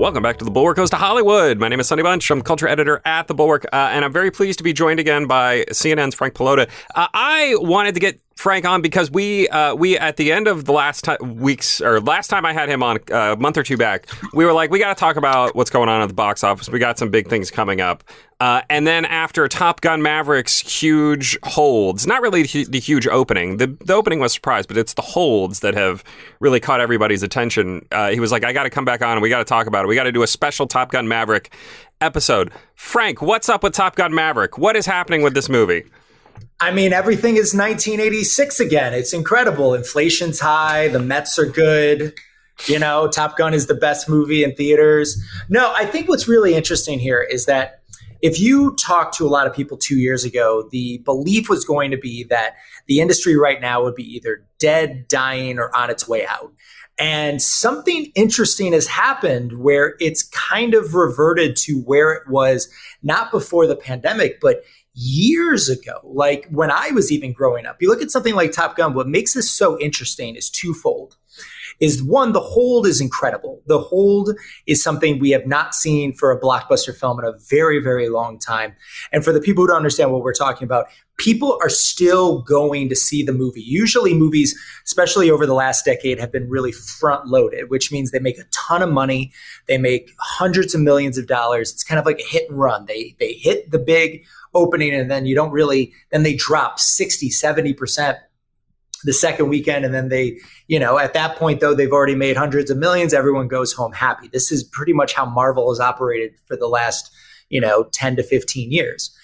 Welcome back to the Bulwark Goes to Hollywood. My name is Sonny Bunch. I'm culture editor at the Bulwark, uh, and I'm very pleased to be joined again by CNN's Frank Pallotta. Uh, I wanted to get Frank on because we uh, we at the end of the last weeks or last time I had him on uh, a month or two back, we were like, we got to talk about what's going on at the box office. We got some big things coming up. Uh, and then after Top Gun Maverick's huge holds, not really the, huge opening, the, the opening was surprise, but it's the holds that have really caught everybody's attention. Uh, he was like, I got to come back on and we got to talk about it. We got to do a special Top Gun Maverick episode. Frank, what's up with Top Gun Maverick? What is happening with this movie? I mean, everything is 1986 again. It's incredible. Inflation's high. The Mets are good. You know, Top Gun is the best movie in theaters. No, I think what's really interesting here is that if you talk to a lot of people two years ago, the belief was going to be that the industry right now would be either dead, dying, or on its way out. And something interesting has happened where it's kind of reverted to where it was not before the pandemic, but years ago, like when I was even growing up. You look at something like Top Gun, what makes this so interesting is twofold. Is one, the hold is incredible. The hold is something we have not seen for a blockbuster film in a very, very long time. And for the people who don't understand what we're talking about, people are still going to see the movie. Usually, movies, especially over the last decade, have been really front loaded, which means they make a ton of money. They make hundreds of millions of dollars. It's kind of like a hit and run. They they hit the big opening and then you don't really then they drop 60 70% the second weekend and then they you know at that point though they've already made hundreds of millions everyone goes home happy. This is pretty much how marvel has operated for the last you know 10 to 15 years.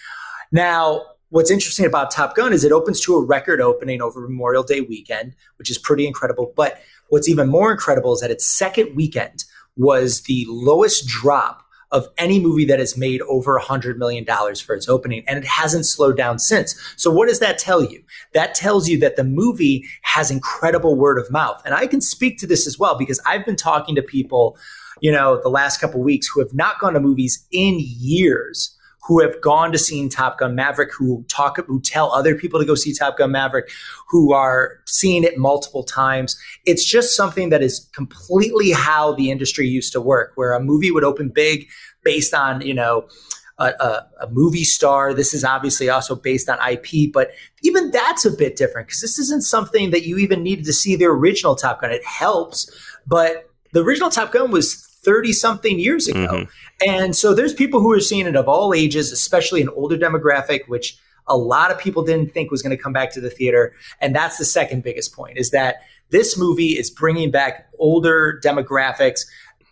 Now what's interesting about top gun is it opens to a record opening over memorial day weekend which is pretty incredible. But what's even more incredible is that its second weekend was the lowest drop of any movie that has made over $100 million for its opening, and it hasn't slowed down since. So, what does that tell you? That tells you that the movie has incredible word of mouth. And I can speak to this as well because I've been talking to people, you know, the last couple weeks who have not gone to movies in years who have gone to see Top Gun Maverick, who talk, who tell other people to go see Top Gun Maverick, who are seeing it multiple times. It's just something that is completely how the industry used to work, where a movie would open big based on, you know, a, a, a, movie star. This is obviously also based on IP, but even that's a bit different because this isn't something that you even needed to see the original Top Gun. It helps, but the original Top Gun was 30 something years ago. Mm-hmm. And so there's people who are seeing it of all ages, especially an older demographic, which a lot of people didn't think was going to come back to the theater. And that's the second biggest point is that this movie is bringing back older demographics,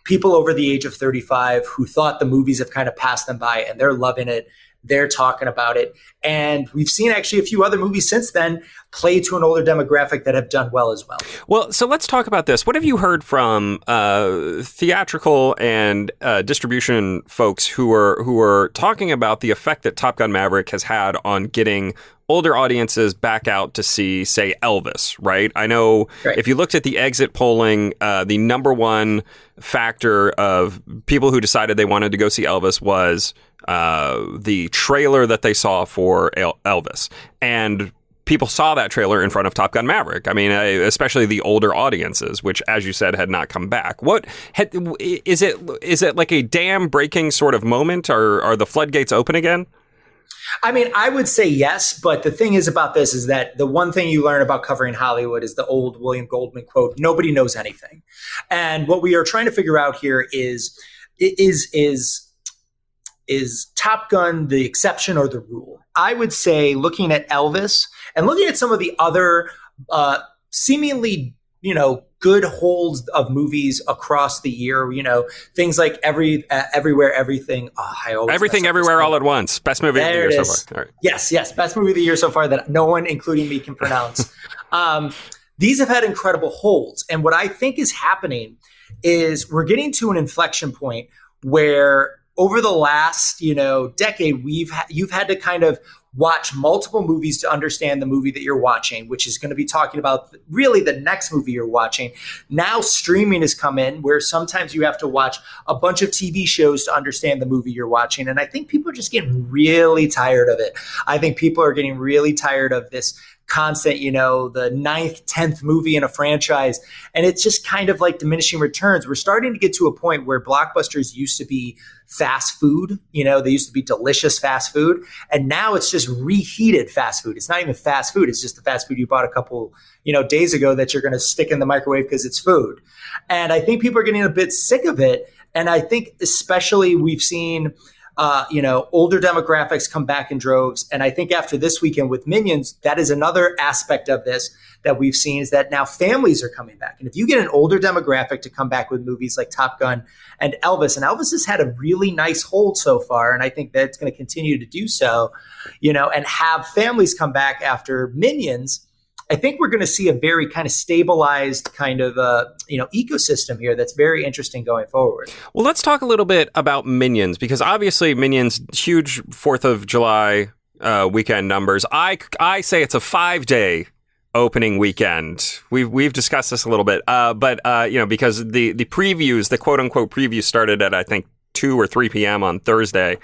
people over the age of 35 who thought the movies have kind of passed them by and they're loving it. They're talking about it. And we've seen actually a few other movies since then play to an older demographic that have done well as well. Well, so let's talk about this. What have you heard from uh, theatrical and uh, distribution folks who are who are talking about the effect that Top Gun Maverick has had on getting older audiences back out to see, say, Elvis, right? I know right. if you looked at the exit polling, uh, the number one factor of people who decided they wanted to go see Elvis was uh, the trailer that they saw for Elvis. And people saw that trailer in front of Top Gun Maverick. I mean, especially the older audiences, which, as you said, had not come back. What had, is it? Is it like a dam breaking sort of moment, or are the floodgates open again? I mean, I would say yes, but the thing is about this is that the one thing you learn about covering Hollywood is the old William Goldman quote: "Nobody knows anything," and what we are trying to figure out here is is is is Top Gun the exception or the rule? I would say looking at Elvis and looking at some of the other uh, seemingly, you know, good holds of movies across the year. You know, things like every uh, everywhere, everything. Oh, everything, everywhere, all at once. Best movie there of the year so far. Yes, yes, best movie of the year so far that no one, including me, can pronounce. um, these have had incredible holds, and what I think is happening is we're getting to an inflection point where over the last you know decade we've ha- you've had to kind of watch multiple movies to understand the movie that you're watching, which is going to be talking about really the next movie you're watching. Now, streaming has come in where sometimes you have to watch a bunch of TV shows to understand the movie you're watching. And I think people are just getting really tired of it. I think people are getting really tired of this constant, you know, the ninth, tenth movie in a franchise. And it's just kind of like diminishing returns. We're starting to get to a point where blockbusters used to be fast food. You know, they used to be delicious fast food. And now it's just reheated fast food. It's not even fast food. It's just the fast food you bought a couple, you know, days ago that you're going to stick in the microwave because it's food. And I think people are getting a bit sick of it. And I think especially we've seen uh, you know, older demographics come back in droves. And I think after this weekend with Minions, that is another aspect of this that we've seen is that now families are coming back. And if you get an older demographic to come back with movies like Top Gun and Elvis, and Elvis has had a really nice hold so far, and I think that it's going to continue to do so, you know, and have families come back after Minions I think we're going to see a very kind of stabilized kind of uh, you know ecosystem here that's very interesting going forward. Well, let's talk a little bit about Minions because obviously Minions huge Fourth of July uh, weekend numbers. I I say it's a five day opening weekend. We've we've discussed this a little bit, uh, but uh, you know because the the previews, the quote unquote previews, started at I think two or three p.m. on Thursday,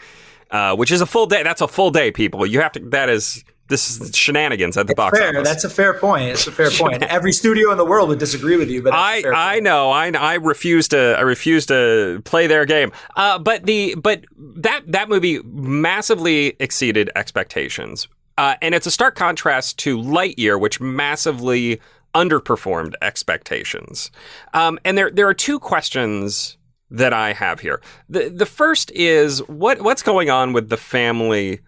uh, which is a full day. That's a full day, people. You have to. That is this is shenanigans at the box fair. office. That's a fair point. It's a fair point. Every studio in the world would disagree with you, but I I know I I refuse to I refuse to play their game. Uh, but the but that that movie massively exceeded expectations, uh, and it's a stark contrast to Lightyear, which massively underperformed expectations. Um, and there there are two questions that I have here. The the first is what what's going on with the family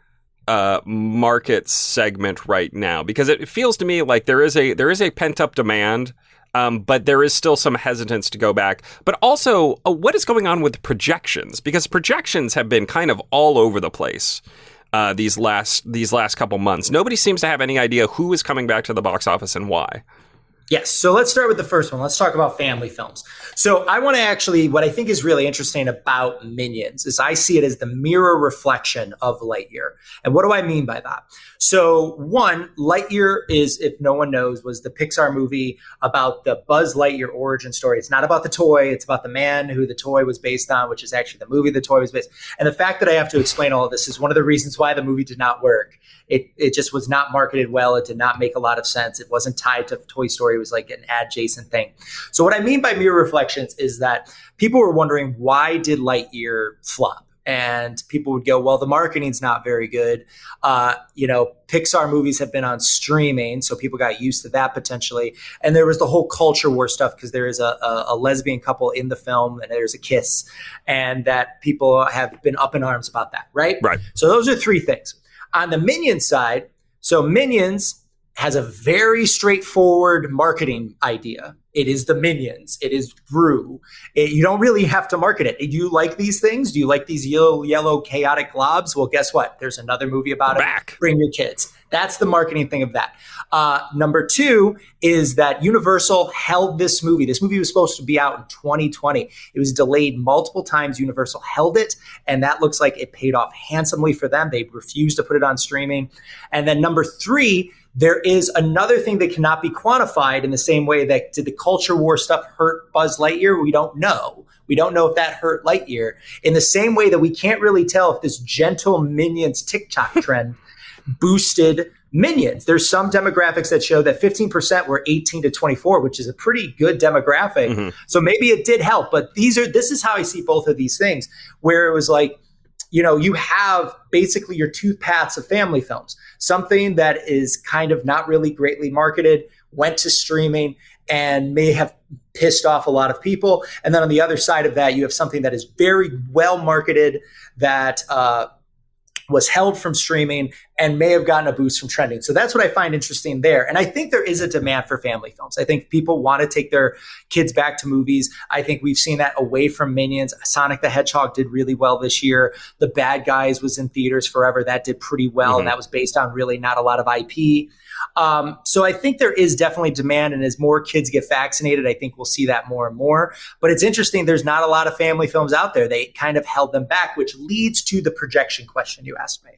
uh, market segment right now because it feels to me like there is a there is a pent up demand. Um, but there is still some hesitance to go back. But also, uh, what is going on with projections? Because projections have been kind of all over the place uh, these last these last couple months. Nobody seems to have any idea who is coming back to the box office and why. Yes. So let's start with the first one. Let's talk about family films. So I want to actually, what I think is really interesting about Minions is I see it as the mirror reflection of Lightyear. And what do I mean by that? So one, Lightyear is, if no one knows, was the Pixar movie about the Buzz Lightyear origin story. It's not about the toy. It's about the man who the toy was based on, which is actually the movie the toy was based. And the fact that I have to explain all of this is one of the reasons why the movie did not work. It, it just was not marketed well. It did not make a lot of sense. It wasn't tied to Toy Story. Was like an adjacent thing. So what I mean by mirror reflections is that people were wondering why did Lightyear flop? and people would go, "Well, the marketing's not very good." Uh, you know, Pixar movies have been on streaming, so people got used to that potentially. And there was the whole culture war stuff because there is a, a, a, lesbian couple in the film, and there's a kiss, and that people have been up in arms about that, right? Right. So those are three things. On the Minion side, so Minions has a very straightforward marketing idea. It is the Minions. It is Gru. It, you don't really have to market it. Do you like these things? Do you like these yellow, yellow chaotic globs? Well, guess what? There's another movie about Back. it. Bring your kids. That's the marketing thing of that. Uh, number two is that Universal held this movie. This movie was supposed to be out in 2020. It was delayed multiple times. Universal held it, and that looks like it paid off handsomely for them. They refused to put it on streaming. And then number three, there is another thing that cannot be quantified in the same way that did the culture war stuff hurt Buzz Lightyear? We don't know. We don't know if that hurt Lightyear. In the same way that we can't really tell if this gentle minions TikTok trend boosted minions. There's some demographics that show that 15% were 18 to 24, which is a pretty good demographic. Mm-hmm. So maybe it did help, but these are this is how I see both of these things where it was like you know, you have basically your two paths of family films. Something that is kind of not really greatly marketed, went to streaming, and may have pissed off a lot of people. And then on the other side of that, you have something that is very well marketed that uh, was held from streaming and may have gotten a boost from trending. So that's what I find interesting there. And I think there is a demand for family films. I think people want to take their kids back to movies. I think we've seen that away from Minions. Sonic the Hedgehog did really well this year. The Bad Guys was in theaters forever. That did pretty well. Mm-hmm. And that was based on really not a lot of IP. Um, so I think there is definitely demand, and as more kids get vaccinated, I think we'll see that more and more. But it's interesting. There's not a lot of family films out there. They kind of held them back, which leads to the projection question you asked me.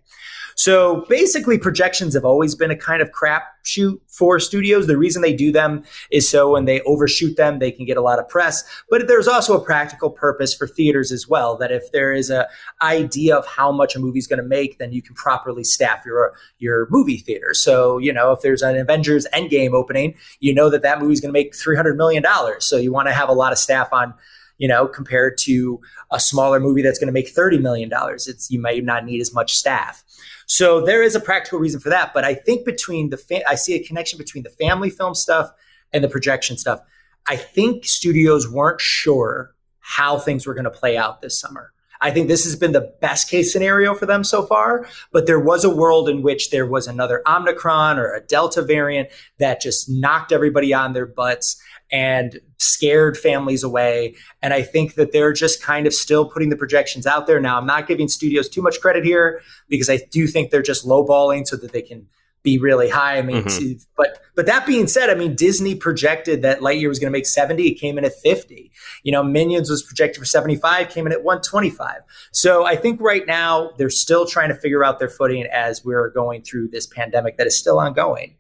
So basically, projections have always been a kind of crapshoot for studios. The reason they do them is so when they overshoot them, they can get a lot of press. But there's also a practical purpose for theaters as well. That if there is a idea of how much a movie's going to make, then you can properly staff your your movie theater. So you know if there's an Avengers Endgame opening, you know that that movie's going to make three hundred million dollars. So you want to have a lot of staff on you know, compared to a smaller movie that's going to make $30 million. It's, you might not need as much staff. So there is a practical reason for that. But I think between the, fa- I see a connection between the family film stuff and the projection stuff. I think studios weren't sure how things were going to play out this summer. I think this has been the best case scenario for them so far, but there was a world in which there was another Omicron or a Delta variant that just knocked everybody on their butts and scared families away. And I think that they're just kind of still putting the projections out there. Now, I'm not giving studios too much credit here because I do think they're just lowballing so that they can be really high. I mean, mm-hmm. but but that being said, I mean, Disney projected that Lightyear was going to make 70. It came in at 50. You know, Minions was projected for 75, came in at 125. So I think right now they're still trying to figure out their footing as we're going through this pandemic that is still ongoing.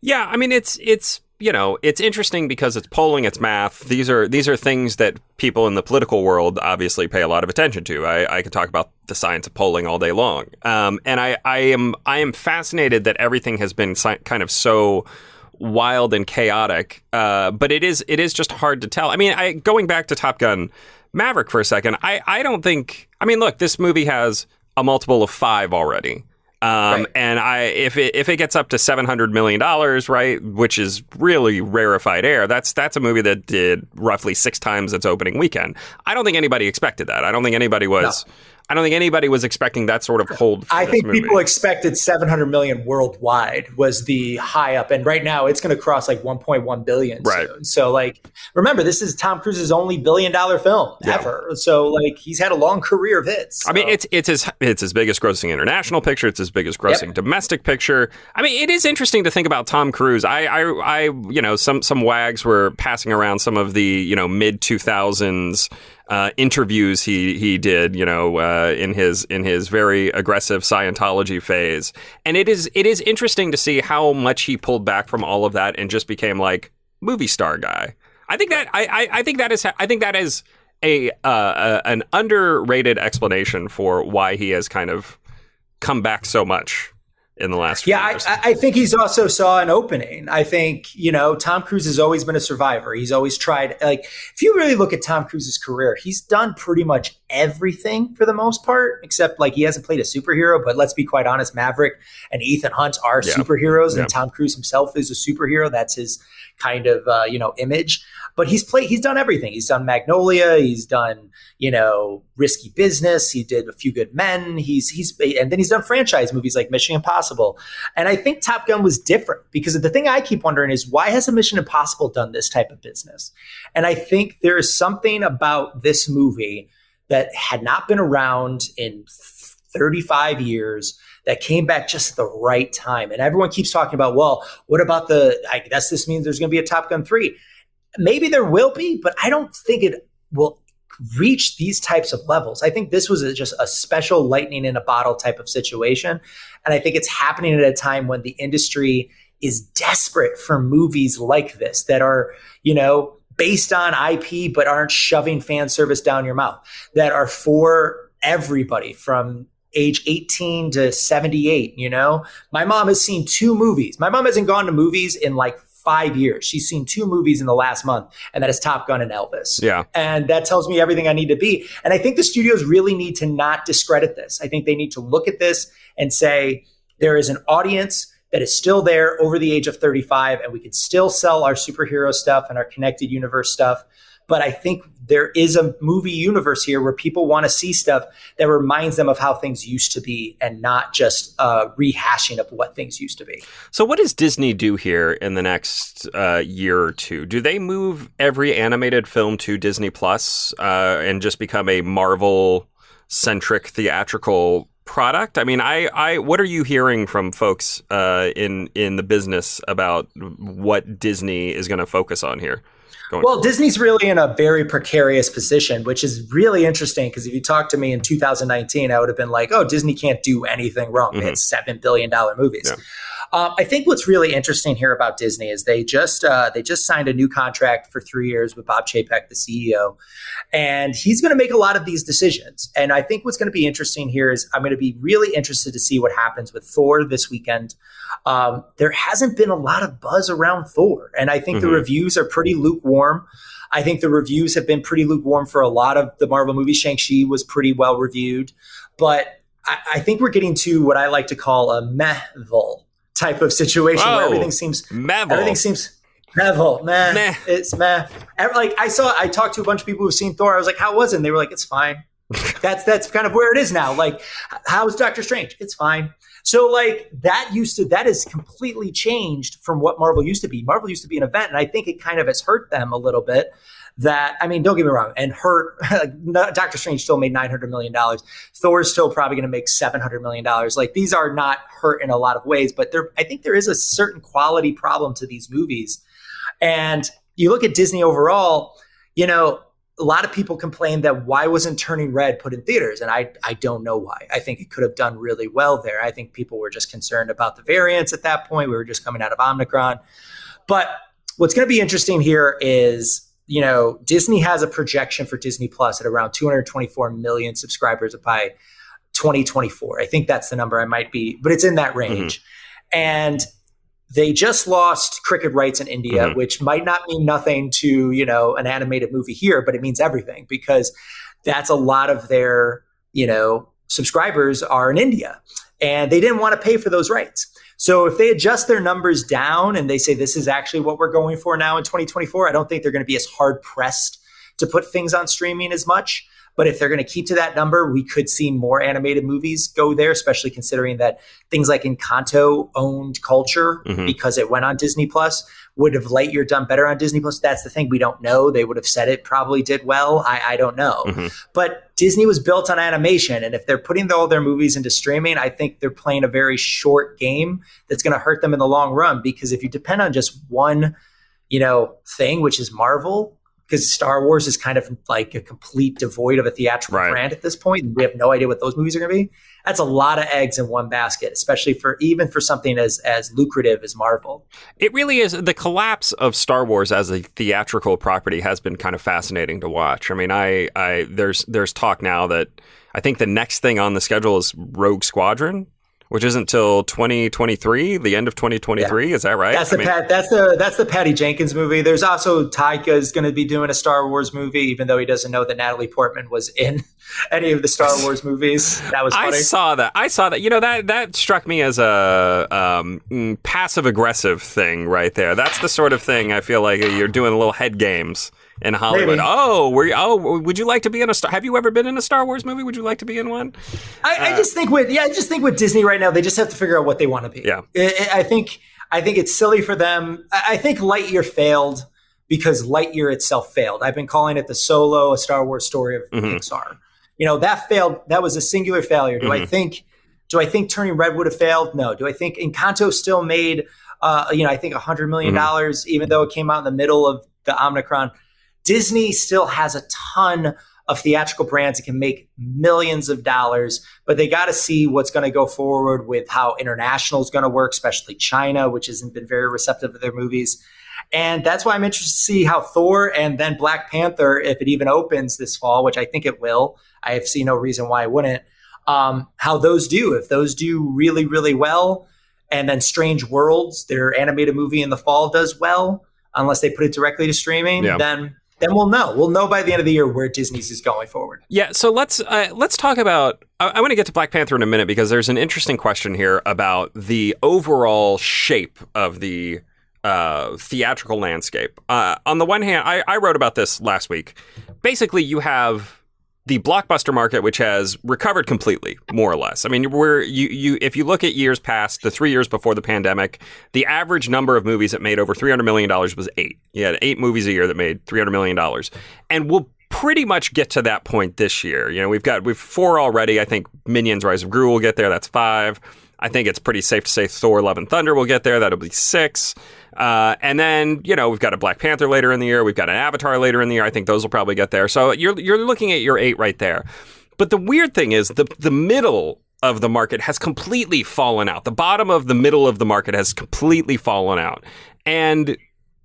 Yeah, I mean, it's it's you know, it's interesting because it's polling, it's math. These are these are things that people in the political world obviously pay a lot of attention to. I, I could talk about the science of polling all day long, um, and I, I am I am fascinated that everything has been si- kind of so wild and chaotic. Uh, but it is it is just hard to tell. I mean, I, going back to Top Gun Maverick for a second, I I don't think. I mean, look, this movie has a multiple of five already. Um, right. And I, if it if it gets up to seven hundred million dollars, right, which is really rarefied air, that's that's a movie that did roughly six times its opening weekend. I don't think anybody expected that. I don't think anybody was. No. I don't think anybody was expecting that sort of hold. I think movie. people expected 700 million worldwide was the high up, and right now it's going to cross like 1.1 billion. Right. Soon. So like, remember, this is Tom Cruise's only billion dollar film yeah. ever. So like, he's had a long career of hits. So. I mean, it's it's his it's his biggest grossing international picture. It's his biggest grossing yep. domestic picture. I mean, it is interesting to think about Tom Cruise. I I, I you know some some wags were passing around some of the you know mid 2000s uh, interviews he he did, you know, uh, in his in his very aggressive Scientology phase, and it is it is interesting to see how much he pulled back from all of that and just became like movie star guy. I think that I, I, I think that is I think that is a, uh, a an underrated explanation for why he has kind of come back so much in the last yeah I, I, think he's also saw an opening. I think you know tom cruise has always been a survivor. He's always tried like if you really look at tom cruise's career he's done pretty much everything for the most part except like he hasn't played a superhero but let's be quite honest maverick and ethan hunt are yeah. superheroes yeah. and tom cruise himself is a superhero. That's his kind of uh, you know image but he's played he's done everything he's done magnolia he's done you know risky business he did a few good men he's he's and then he's done franchise movies like mission impossible and i think top gun was different because the thing i keep wondering is why has a mission impossible done this type of business and i think there is something about this movie that had not been around in 35 years that came back just at the right time. And everyone keeps talking about, well, what about the, I guess this means there's going to be a Top Gun 3. Maybe there will be, but I don't think it will reach these types of levels. I think this was a, just a special lightning in a bottle type of situation. And I think it's happening at a time when the industry is desperate for movies like this that are, you know, based on IP but aren't shoving fan service down your mouth, that are for everybody from age 18 to 78, you know? My mom has seen two movies. My mom hasn't gone to movies in like five years. She's seen two movies in the last month, and that is Top Gun and Elvis. Yeah. And that tells me everything I need to be. And I think the studios really need to not discredit this. I think they need to look at this and say, there is an audience that is still there over the age of 35, and we can still sell our superhero stuff and our connected universe stuff. But I think there is a movie universe here where people want to see stuff that reminds them of how things used to be and not just uh, rehashing of what things used to be. So, what does Disney do here in the next uh, year or two? Do they move every animated film to Disney Plus uh, and just become a Marvel centric theatrical product? I mean, I, I what are you hearing from folks uh, in in the business about what Disney is going to focus on here? Well? Disney's really in a very precarious position, which is really interesting because if you talked to me in 2019, I would have been like, "Oh, Disney can't do anything wrong. Mm-hmm. They had seven billion dollar movies." Yeah. Um, I think what's really interesting here about Disney is they just uh, they just signed a new contract for three years with Bob Chapek, the CEO, and he's going to make a lot of these decisions. And I think what's going to be interesting here is I'm going to be really interested to see what happens with Thor this weekend. Um, there hasn't been a lot of buzz around Thor, and I think mm-hmm. the reviews are pretty lukewarm. I think the reviews have been pretty lukewarm for a lot of the Marvel movies. Shang Chi was pretty well reviewed, but I, I, think we're getting to what I like to call a mehville type of situation Whoa. where everything seems Marvel. everything seems Marvel, meh, meh. It's meh. Like I saw, I talked to a bunch of people who've seen Thor. I was like, "How was it?" And they were like, "It's fine." that's that's kind of where it is now. Like, how is Doctor Strange? It's fine. So like that used to that has completely changed from what Marvel used to be. Marvel used to be an event, and I think it kind of has hurt them a little bit that I mean, don't get me wrong, and hurt like, Doctor Strange still made nine hundred million dollars. Thor's still probably going to make seven hundred million dollars. Like these are not hurt in a lot of ways, but there, I think there is a certain quality problem to these movies. And you look at Disney overall, you know, a lot of people complain that why wasn't Turning Red put in theaters, and I I don't know why. I think it could have done really well there. I think people were just concerned about the variants at that point. We were just coming out of Omicron, but what's going to be interesting here is you know, Disney has a projection for Disney Plus at around 224 million subscribers by 2024. I think that's the number I might be, but it's in that range. Mm-hmm. And they just lost cricket rights in India, mm-hmm. which might not mean nothing to, you know, an animated movie here, but it means everything because that's a lot of their, you know, subscribers are in India and they didn't want to pay for those rights. So if they adjust their numbers down and they say this is actually what we're going for now in 2024, I don't think they're going to be as hard pressed to put things on streaming as much. But if they're going to keep to that number, we could see more animated movies go there, especially considering that things like Encanto owned culture mm-hmm. because it went on Disney Plus. Would have Lightyear done better on Disney Plus? That's the thing. We don't know. They would have said it probably did well. I, I don't know. Mm-hmm. But Disney was built on animation. And if they're putting all their movies into streaming, I think they're playing a very short game that's going to hurt them in the long run. Because if you depend on just one, you know, thing, which is Marvel, because Star Wars is kind of like a complete devoid of a theatrical right. brand at this point. We have no idea what those movies are going to be. That's a lot of eggs in one basket, especially for even for something as as lucrative as Marvel. It really is. The collapse of Star Wars as a theatrical property has been kind of fascinating to watch. I mean, I, I there's there's talk now that I think the next thing on the schedule is Rogue Squadron which isn't until 2023, the end of 2023. Yeah. Is that right? That's the I mean, Pat, that's the that's the Patty Jenkins movie. There's also Taika is going to be doing a Star Wars movie, even though he doesn't know that Natalie Portman was in any of the Star Wars movies. That was funny. I saw that. I saw that. You know that that struck me as a um, mm, passive aggressive thing right there. That's the sort of thing I feel like you're doing little head games in Hollywood. Maybe. Oh, were you, oh, would you like to be in a Star? Have you ever been in a Star Wars movie? Would you like to be in one? I, uh, I just think with yeah, I just think with Disney right now, they just have to figure out what they want to be. Yeah, I, I think I think it's silly for them. I think Lightyear failed because Lightyear itself failed. I've been calling it the solo, a Star Wars story of mm-hmm. Pixar. You know that failed. That was a singular failure. Do mm-hmm. I think? Do I think Turning Red would have failed? No. Do I think Encanto still made? Uh, you know, I think a hundred million mm-hmm. dollars, mm-hmm. even though it came out in the middle of the Omicron. Disney still has a ton of theatrical brands that can make millions of dollars, but they got to see what's going to go forward with how international is going to work, especially China, which hasn't been very receptive to their movies. And that's why I'm interested to see how Thor and then Black Panther, if it even opens this fall, which I think it will, I have seen no reason why it wouldn't, um, how those do. If those do really, really well, and then Strange Worlds, their animated movie in the fall, does well, unless they put it directly to streaming, yeah. then then we'll know. We'll know by the end of the year where Disney's is going forward. Yeah. So let's uh, let's talk about. I, I want to get to Black Panther in a minute because there's an interesting question here about the overall shape of the uh, theatrical landscape. Uh, on the one hand, I, I wrote about this last week. Basically, you have the blockbuster market, which has recovered completely, more or less. I mean, we're you you if you look at years past, the three years before the pandemic, the average number of movies that made over three hundred million dollars was eight. You had eight movies a year that made three hundred million dollars, and we'll pretty much get to that point this year. You know, we've got we've four already. I think Minions: Rise of Gru will get there. That's five. I think it's pretty safe to say Thor: Love and Thunder will get there. That'll be six. Uh, and then you know we've got a Black Panther later in the year. We've got an Avatar later in the year. I think those will probably get there. So you're you're looking at your eight right there. But the weird thing is the the middle of the market has completely fallen out. The bottom of the middle of the market has completely fallen out. And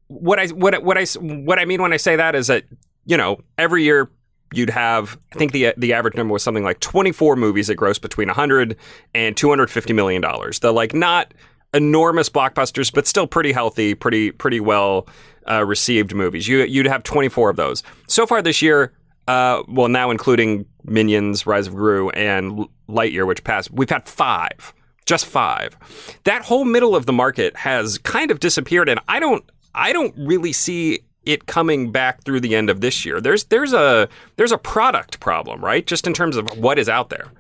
what I what what I what I mean when I say that is that you know every year you'd have I think the the average number was something like 24 movies that gross between 100 and 250 million dollars. The like not enormous blockbusters, but still pretty healthy, pretty pretty well uh, received movies. You you'd have 24 of those so far this year. Uh, well, now including Minions, Rise of Gru, and Lightyear, which passed, we've had five, just five. That whole middle of the market has kind of disappeared, and I don't, I don't really see it coming back through the end of this year. There's, there's a, there's a product problem, right? Just in terms of what is out there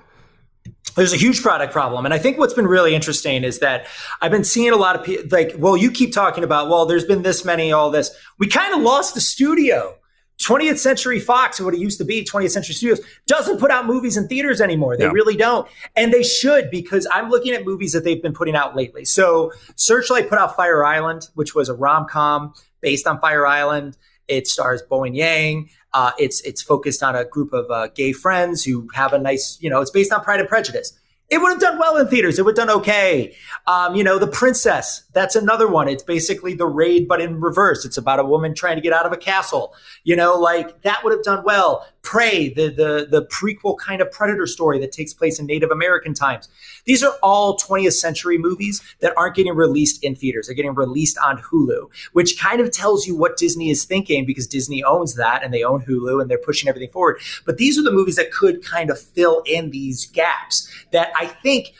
there's a huge product problem. And I think what's been really interesting is that I've been seeing a lot of people like, well, you keep talking about, well, there's been this many, all this. We kind of lost the studio. 20th Century Fox, what it used to be, 20th Century Studios, doesn't put out movies in theaters anymore. They yeah. really don't. And they should because I'm looking at movies that they've been putting out lately. So Searchlight put out Fire Island, which was a rom com based on Fire Island. It stars Bowen Yang. Uh, it's it's focused on a group of uh, gay friends who have a nice, you know, it's based on Pride and Prejudice it would have done well in theaters. It would have done okay. Um, you know, The Princess, that's another one. It's basically the raid, but in reverse. It's about a woman trying to get out of a castle. You know, like that would have done well. Prey, the the the prequel kind of predator story that takes place in Native American times. These are all 20th century movies that aren't getting released in theaters. They're getting released on Hulu, which kind of tells you what Disney is thinking because Disney owns that and they own Hulu and they're pushing everything forward. But these are the movies that could kind of fill in these gaps that I think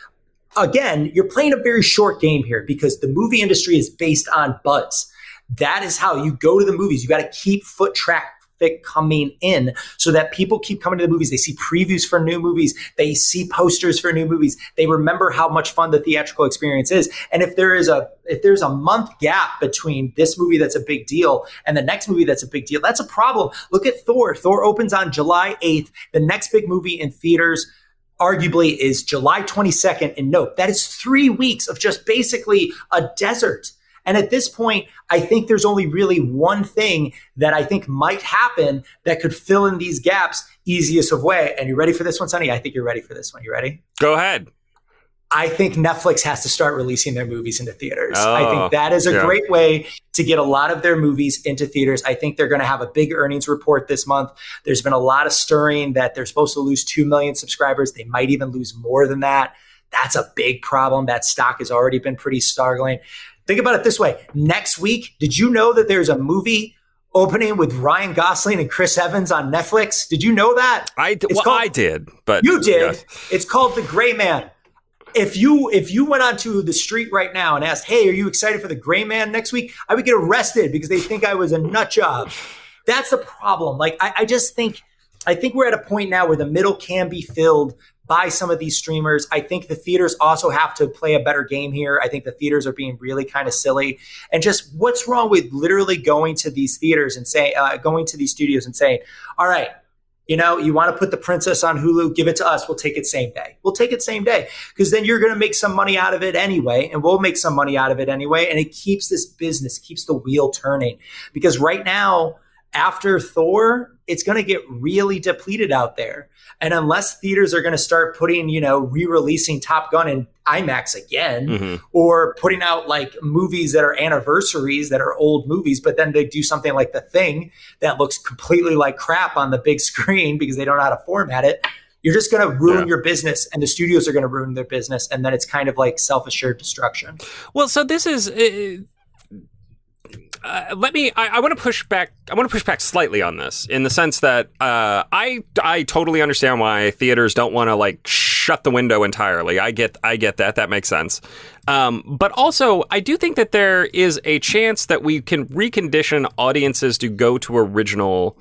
again, you're playing a very short game here because the movie industry is based on buzz. That is how you go to the movies. You got to keep foot track traffic coming in so that people keep coming to the movies. They see previews for new movies. They see posters for new movies. They remember how much fun the theatrical experience is. And if there is a if there's a month gap between this movie that's a big deal and the next movie that's a big deal, that's a problem. Look at Thor. Thor opens on July 8th. The next big movie in theaters arguably is July 22nd. And note, that is three weeks of just basically a desert. And at this point, I think there's only really one thing that I think might happen that could fill in these gaps easiest of way. And you ready for this one, Sonny? I think you're ready for this one. You ready? Go ahead. I think Netflix has to start releasing their movies into theaters. Oh, I think oh, that is a yeah. great way to get a lot of their movies into theaters. I think they're going to have a big earnings report this month. There's been a lot of stirring that they're supposed to lose 2 million subscribers. They might even lose more than that. That's a big problem. That stock has already been pretty startling. Think about it this way. Next week, did you know that there's a movie opening with Ryan Gosling and Chris Evans on Netflix? Did you know that? I well, called, I did, but you did. Yes. It's called The Gray Man. If you if you went onto the street right now and asked, "Hey, are you excited for The Gray Man next week?" I would get arrested because they think I was a nut job. That's the problem. Like I, I just think I think we're at a point now where the middle can be filled by some of these streamers. I think the theaters also have to play a better game here. I think the theaters are being really kind of silly. And just what's wrong with literally going to these theaters and say, uh, going to these studios and saying, all right, you know, you want to put the princess on Hulu, give it to us. We'll take it same day. We'll take it same day because then you're going to make some money out of it anyway, and we'll make some money out of it anyway. And it keeps this business, keeps the wheel turning. Because right now, after Thor, it's going to get really depleted out there. And unless theaters are going to start putting, you know, re-releasing Top Gun in IMAX again, mm-hmm. or putting out like movies that are anniversaries that are old movies, but then they do something like The Thing that looks completely like crap on the big screen because they don't know how to format it. You're just going to ruin yeah. your business, and the studios are going to ruin their business, and then it's kind of like self-assured destruction. Well, so this is. Uh, uh, let me. I, I want to push back. I want to push back slightly on this, in the sense that uh, I I totally understand why theaters don't want to like shut the window entirely. I get I get that. That makes sense. Um, but also, I do think that there is a chance that we can recondition audiences to go to original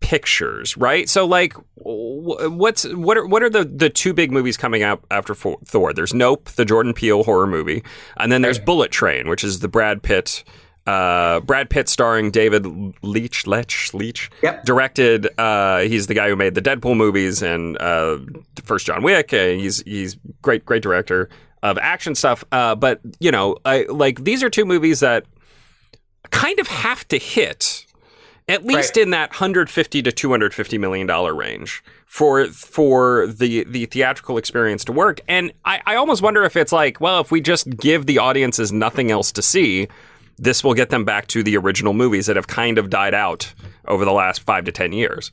pictures, right? So like what's what are what are the the two big movies coming out after Thor? There's Nope, the Jordan Peele horror movie, and then there's Bullet Train, which is the Brad Pitt Uh, Brad Pitt starring David Leitch, Leitch, Leitch. Yep. Directed. Uh, he's the guy who made the Deadpool movies and uh, first John Wick. He's he's great great director of action stuff. Uh, but you know, I, like these are two movies that kind of have to hit at least Right. in that 150 to 250 million dollar range for for the the theatrical experience to work and I, I almost wonder if it's like well if we just give the audiences nothing else to see this will get them back to the original movies that have kind of died out over the last five to ten years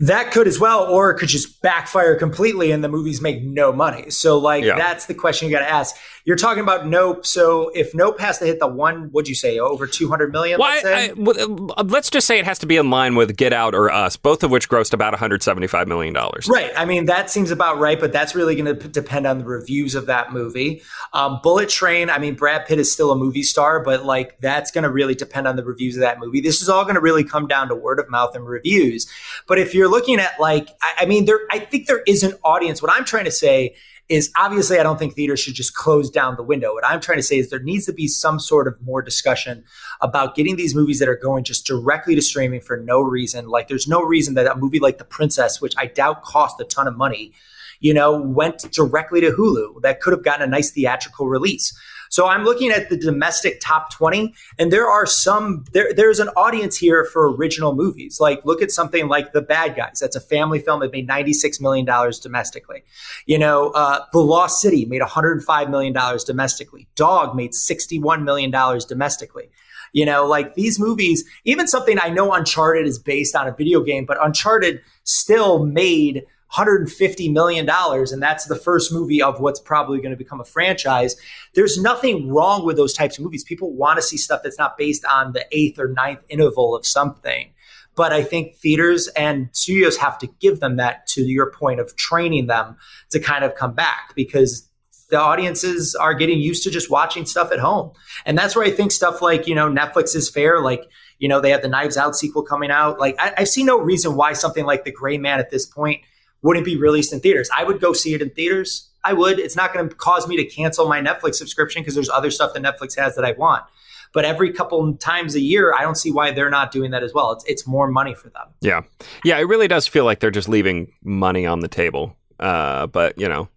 That could as well, or it could just backfire completely and the movies make no money. So, like, Yeah. that's the question you got to ask. You're talking about Nope. So, if Nope has to hit the one, what'd you say, over 200 million? well, let's I, say? I- uh, let's just say it has to be in line with Get Out or Us, both of which grossed about 175 million dollars. Right. I mean, that seems about right, but that's really going to p- depend on the reviews of that movie. Um, Bullet Train, I mean, Brad Pitt is still a movie star, but like that's going to really depend on the reviews of that movie. This is all going to really come down to word of mouth and reviews. But if you're looking at like, I, I mean, there, I think there is an audience. What I'm trying to say is obviously I don't think theaters should just close down the window. What I'm trying to say is there needs to be some sort of more discussion about getting these movies that are going just directly to streaming for no reason. Like there's no reason that a movie like The Princess, which I doubt cost a ton of money, you know, went directly to Hulu that could have gotten a nice theatrical release. So I'm looking at the domestic top 20 and there are some there there's an audience here for original movies. Like look at something like The Bad Guys. That's a family film that made 96 million dollars domestically. You know, uh, The Lost City made 105 million dollars domestically. Dog made 61 million dollars domestically. You know, like these movies, even something I know Uncharted is based on a video game, but Uncharted still made 150 million dollars and that's the first movie of what's probably going to become a franchise. There's nothing wrong with those types of movies. People want to see stuff that's not based on the eighth or ninth interval of something. But i think theaters and studios have to give them that to your point of training them to kind of come back because the audiences are getting used to just watching stuff at home. And that's where i think stuff like you know netflix is fair like you know they have the knives out sequel coming out. Like i, I see no reason why something like the gray man at this point wouldn't be released in theaters. I would go see it in theaters. I would. It's not going to cause me to cancel my Netflix subscription because there's other stuff that Netflix has that I want. But every couple times a year, I don't see why they're not doing that as well. It's it's more money for them. Yeah, yeah, it really does feel like they're just leaving money on the table. Uh, but you know,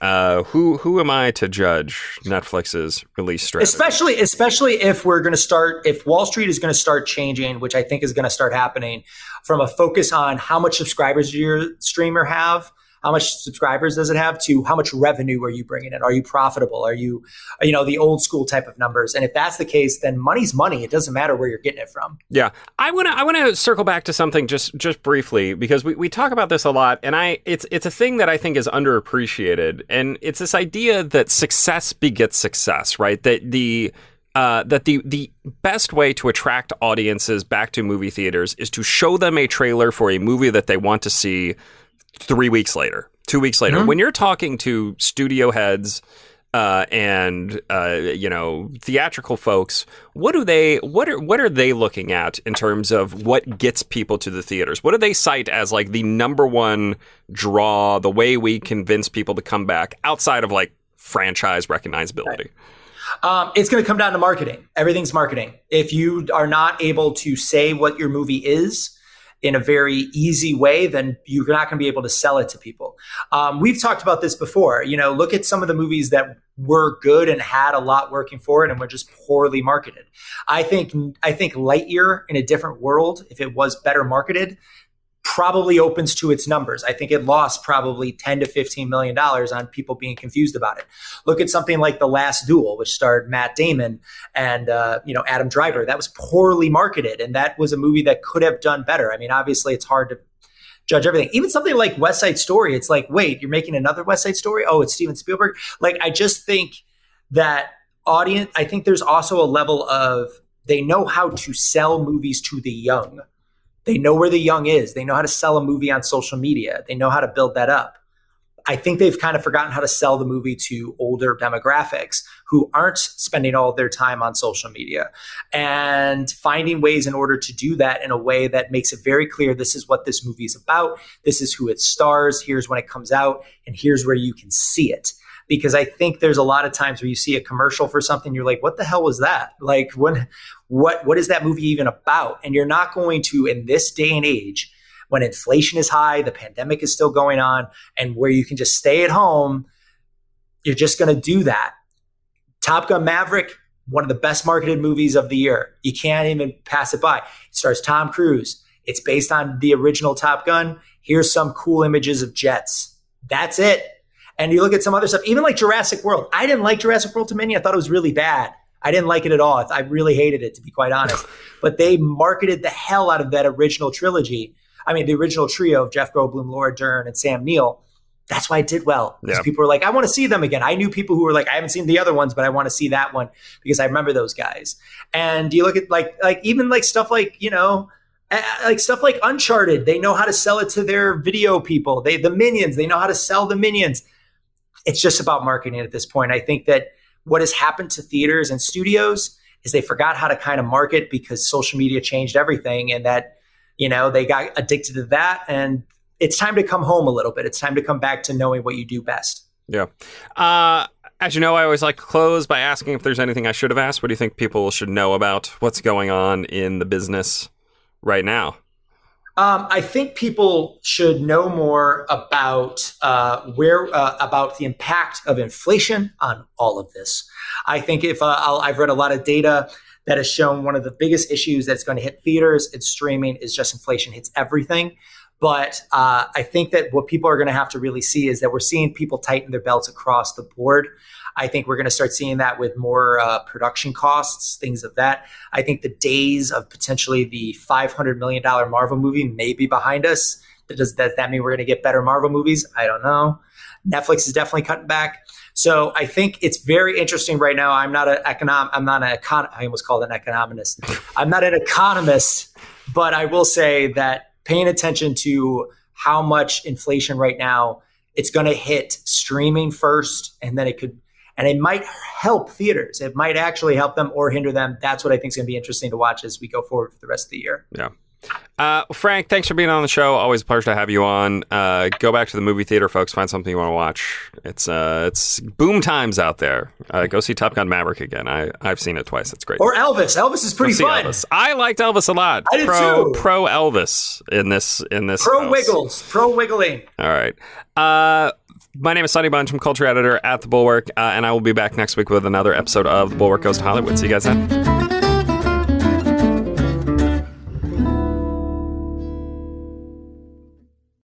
uh, who who am I to judge Netflix's release strategy? Especially especially if we're going to start if Wall Street is going to start changing, which I think is going to start happening from a focus on how much subscribers your streamer have, how much subscribers does it have to how much revenue are you bringing in? Are you profitable? Are you you know the old school type of numbers? And if that's the case, then money's money. It doesn't matter where you're getting it from. Yeah, I want to I want to circle back to something just just briefly because we, we talk about this a lot, and I it's it's a thing that I think is underappreciated, and it's this idea that success begets success, right? That the uh, that the the best way to attract audiences back to movie theaters is to show them a trailer for a movie that they want to see three weeks later, two weeks later. When you're talking to studio heads uh, and uh, you know theatrical folks, what do they what are what are they looking at in terms of what gets people to the theaters? What do they cite as like the number one draw, the way we convince people to come back outside of like franchise recognizability? Um, it's going to come down to marketing. Everything's marketing. If you are not able to say what your movie is in a very easy way, then you're not going to be able to sell it to people. Um, we've talked about this before. You know, look at some of the movies that were good and had a lot working for it and were just poorly marketed. I think I think Lightyear in a different world, if it was better marketed, probably opens to its numbers. I think it lost probably 10 to 15 million dollars on people being confused about it. Look at something like The Last Duel, which starred Matt Damon and uh, you know Adam Driver. That was poorly marketed, and that was a movie that could have done better. I mean, obviously, it's hard to judge everything. Even something like West Side Story, it's like, wait, you're making another West Side Story? Oh, it's Steven Spielberg. Like, I just think that audience. I think there's also a level of they know how to sell movies to the young. They know where the young is. They know how to sell a movie on social media. They know how to build that up. I think they've kind of forgotten how to sell the movie to older demographics who aren't spending all their time on social media and finding ways in order to do that in a way that makes it very clear this is what this movie is about. This is who it stars. Here's when it comes out, and here's where you can see it. Because I think there's a lot of times where you see a commercial for something, you're like, what the hell was that? Like, when, what, what is that movie even about? And you're not going to, in this day and age, when inflation is high, the pandemic is still going on, and where you can just stay at home, you're just going to do that. Top Gun Maverick, one of the best marketed movies of the year. You can't even pass it by. It stars Tom Cruise. It's based on the original Top Gun. Here's some cool images of jets. That's it. And you look at some other stuff, even like Jurassic World. I didn't like Jurassic World Dominion. I thought it was really bad. I didn't like it at all. I really hated it, to be quite honest. but they marketed the hell out of that original trilogy. I mean, the original trio of Jeff Goldblum, Laura Dern, and Sam Neill. That's why it did well. Because yeah. people were like, I want to see them again. I knew people who were like, I haven't seen the other ones, but I want to see that one because I remember those guys. And you look at like like even like stuff like, you know, like stuff like Uncharted, they know how to sell it to their video people. They the minions, they know how to sell the minions. It's just about marketing at this point. I think that what has happened to theaters and studios is they forgot how to kind of market because social media changed everything and that you know they got addicted to that and it's time to come home a little bit. It's time to come back to knowing what you do best. Yeah. Uh as you know, I always like to close by asking if there's anything I should have asked. What do you think people should know about what's going on in the business right now? Um, I think people should know more about uh, where uh, about the impact of inflation on all of this. I think if uh, i have read a lot of data that has shown one of the biggest issues that's going to hit theaters and streaming is just inflation hits everything. But uh, I think that what people are going to have to really see is that we're seeing people tighten their belts across the board. I think we're going to start seeing that with more uh, production costs, things of that. I think the days of potentially the $500 million Marvel movie may be behind us. Does, does that mean we're going to get better Marvel movies? I don't know. Netflix is definitely cutting back. So I think it's very interesting right now. I'm not an econom. I'm not an econ. I almost called an economist. I'm not an economist, but I will say that paying attention to how much inflation right now, it's going to hit streaming first, and then it could and it might help theaters. It might actually help them or hinder them. That's what I think is going to be interesting to watch as we go forward for the rest of the year. Yeah. Uh, Frank, thanks for being on the show. Always a pleasure to have you on. Uh, go back to the movie theater, folks. Find something you want to watch. It's uh, it's boom times out there. Uh, go see Top Gun Maverick again. I I've seen it twice. It's great. Or Elvis. Elvis is pretty fun. Elvis. I liked Elvis a lot. I did pro too. pro Elvis in this in this pro house. wiggles pro wiggling. All right. My name is Sonny Bunch. I'm culture editor at The Bulwark, uh, and I will be back next week with another episode of The Bulwark Goes to Hollywood. See you guys then.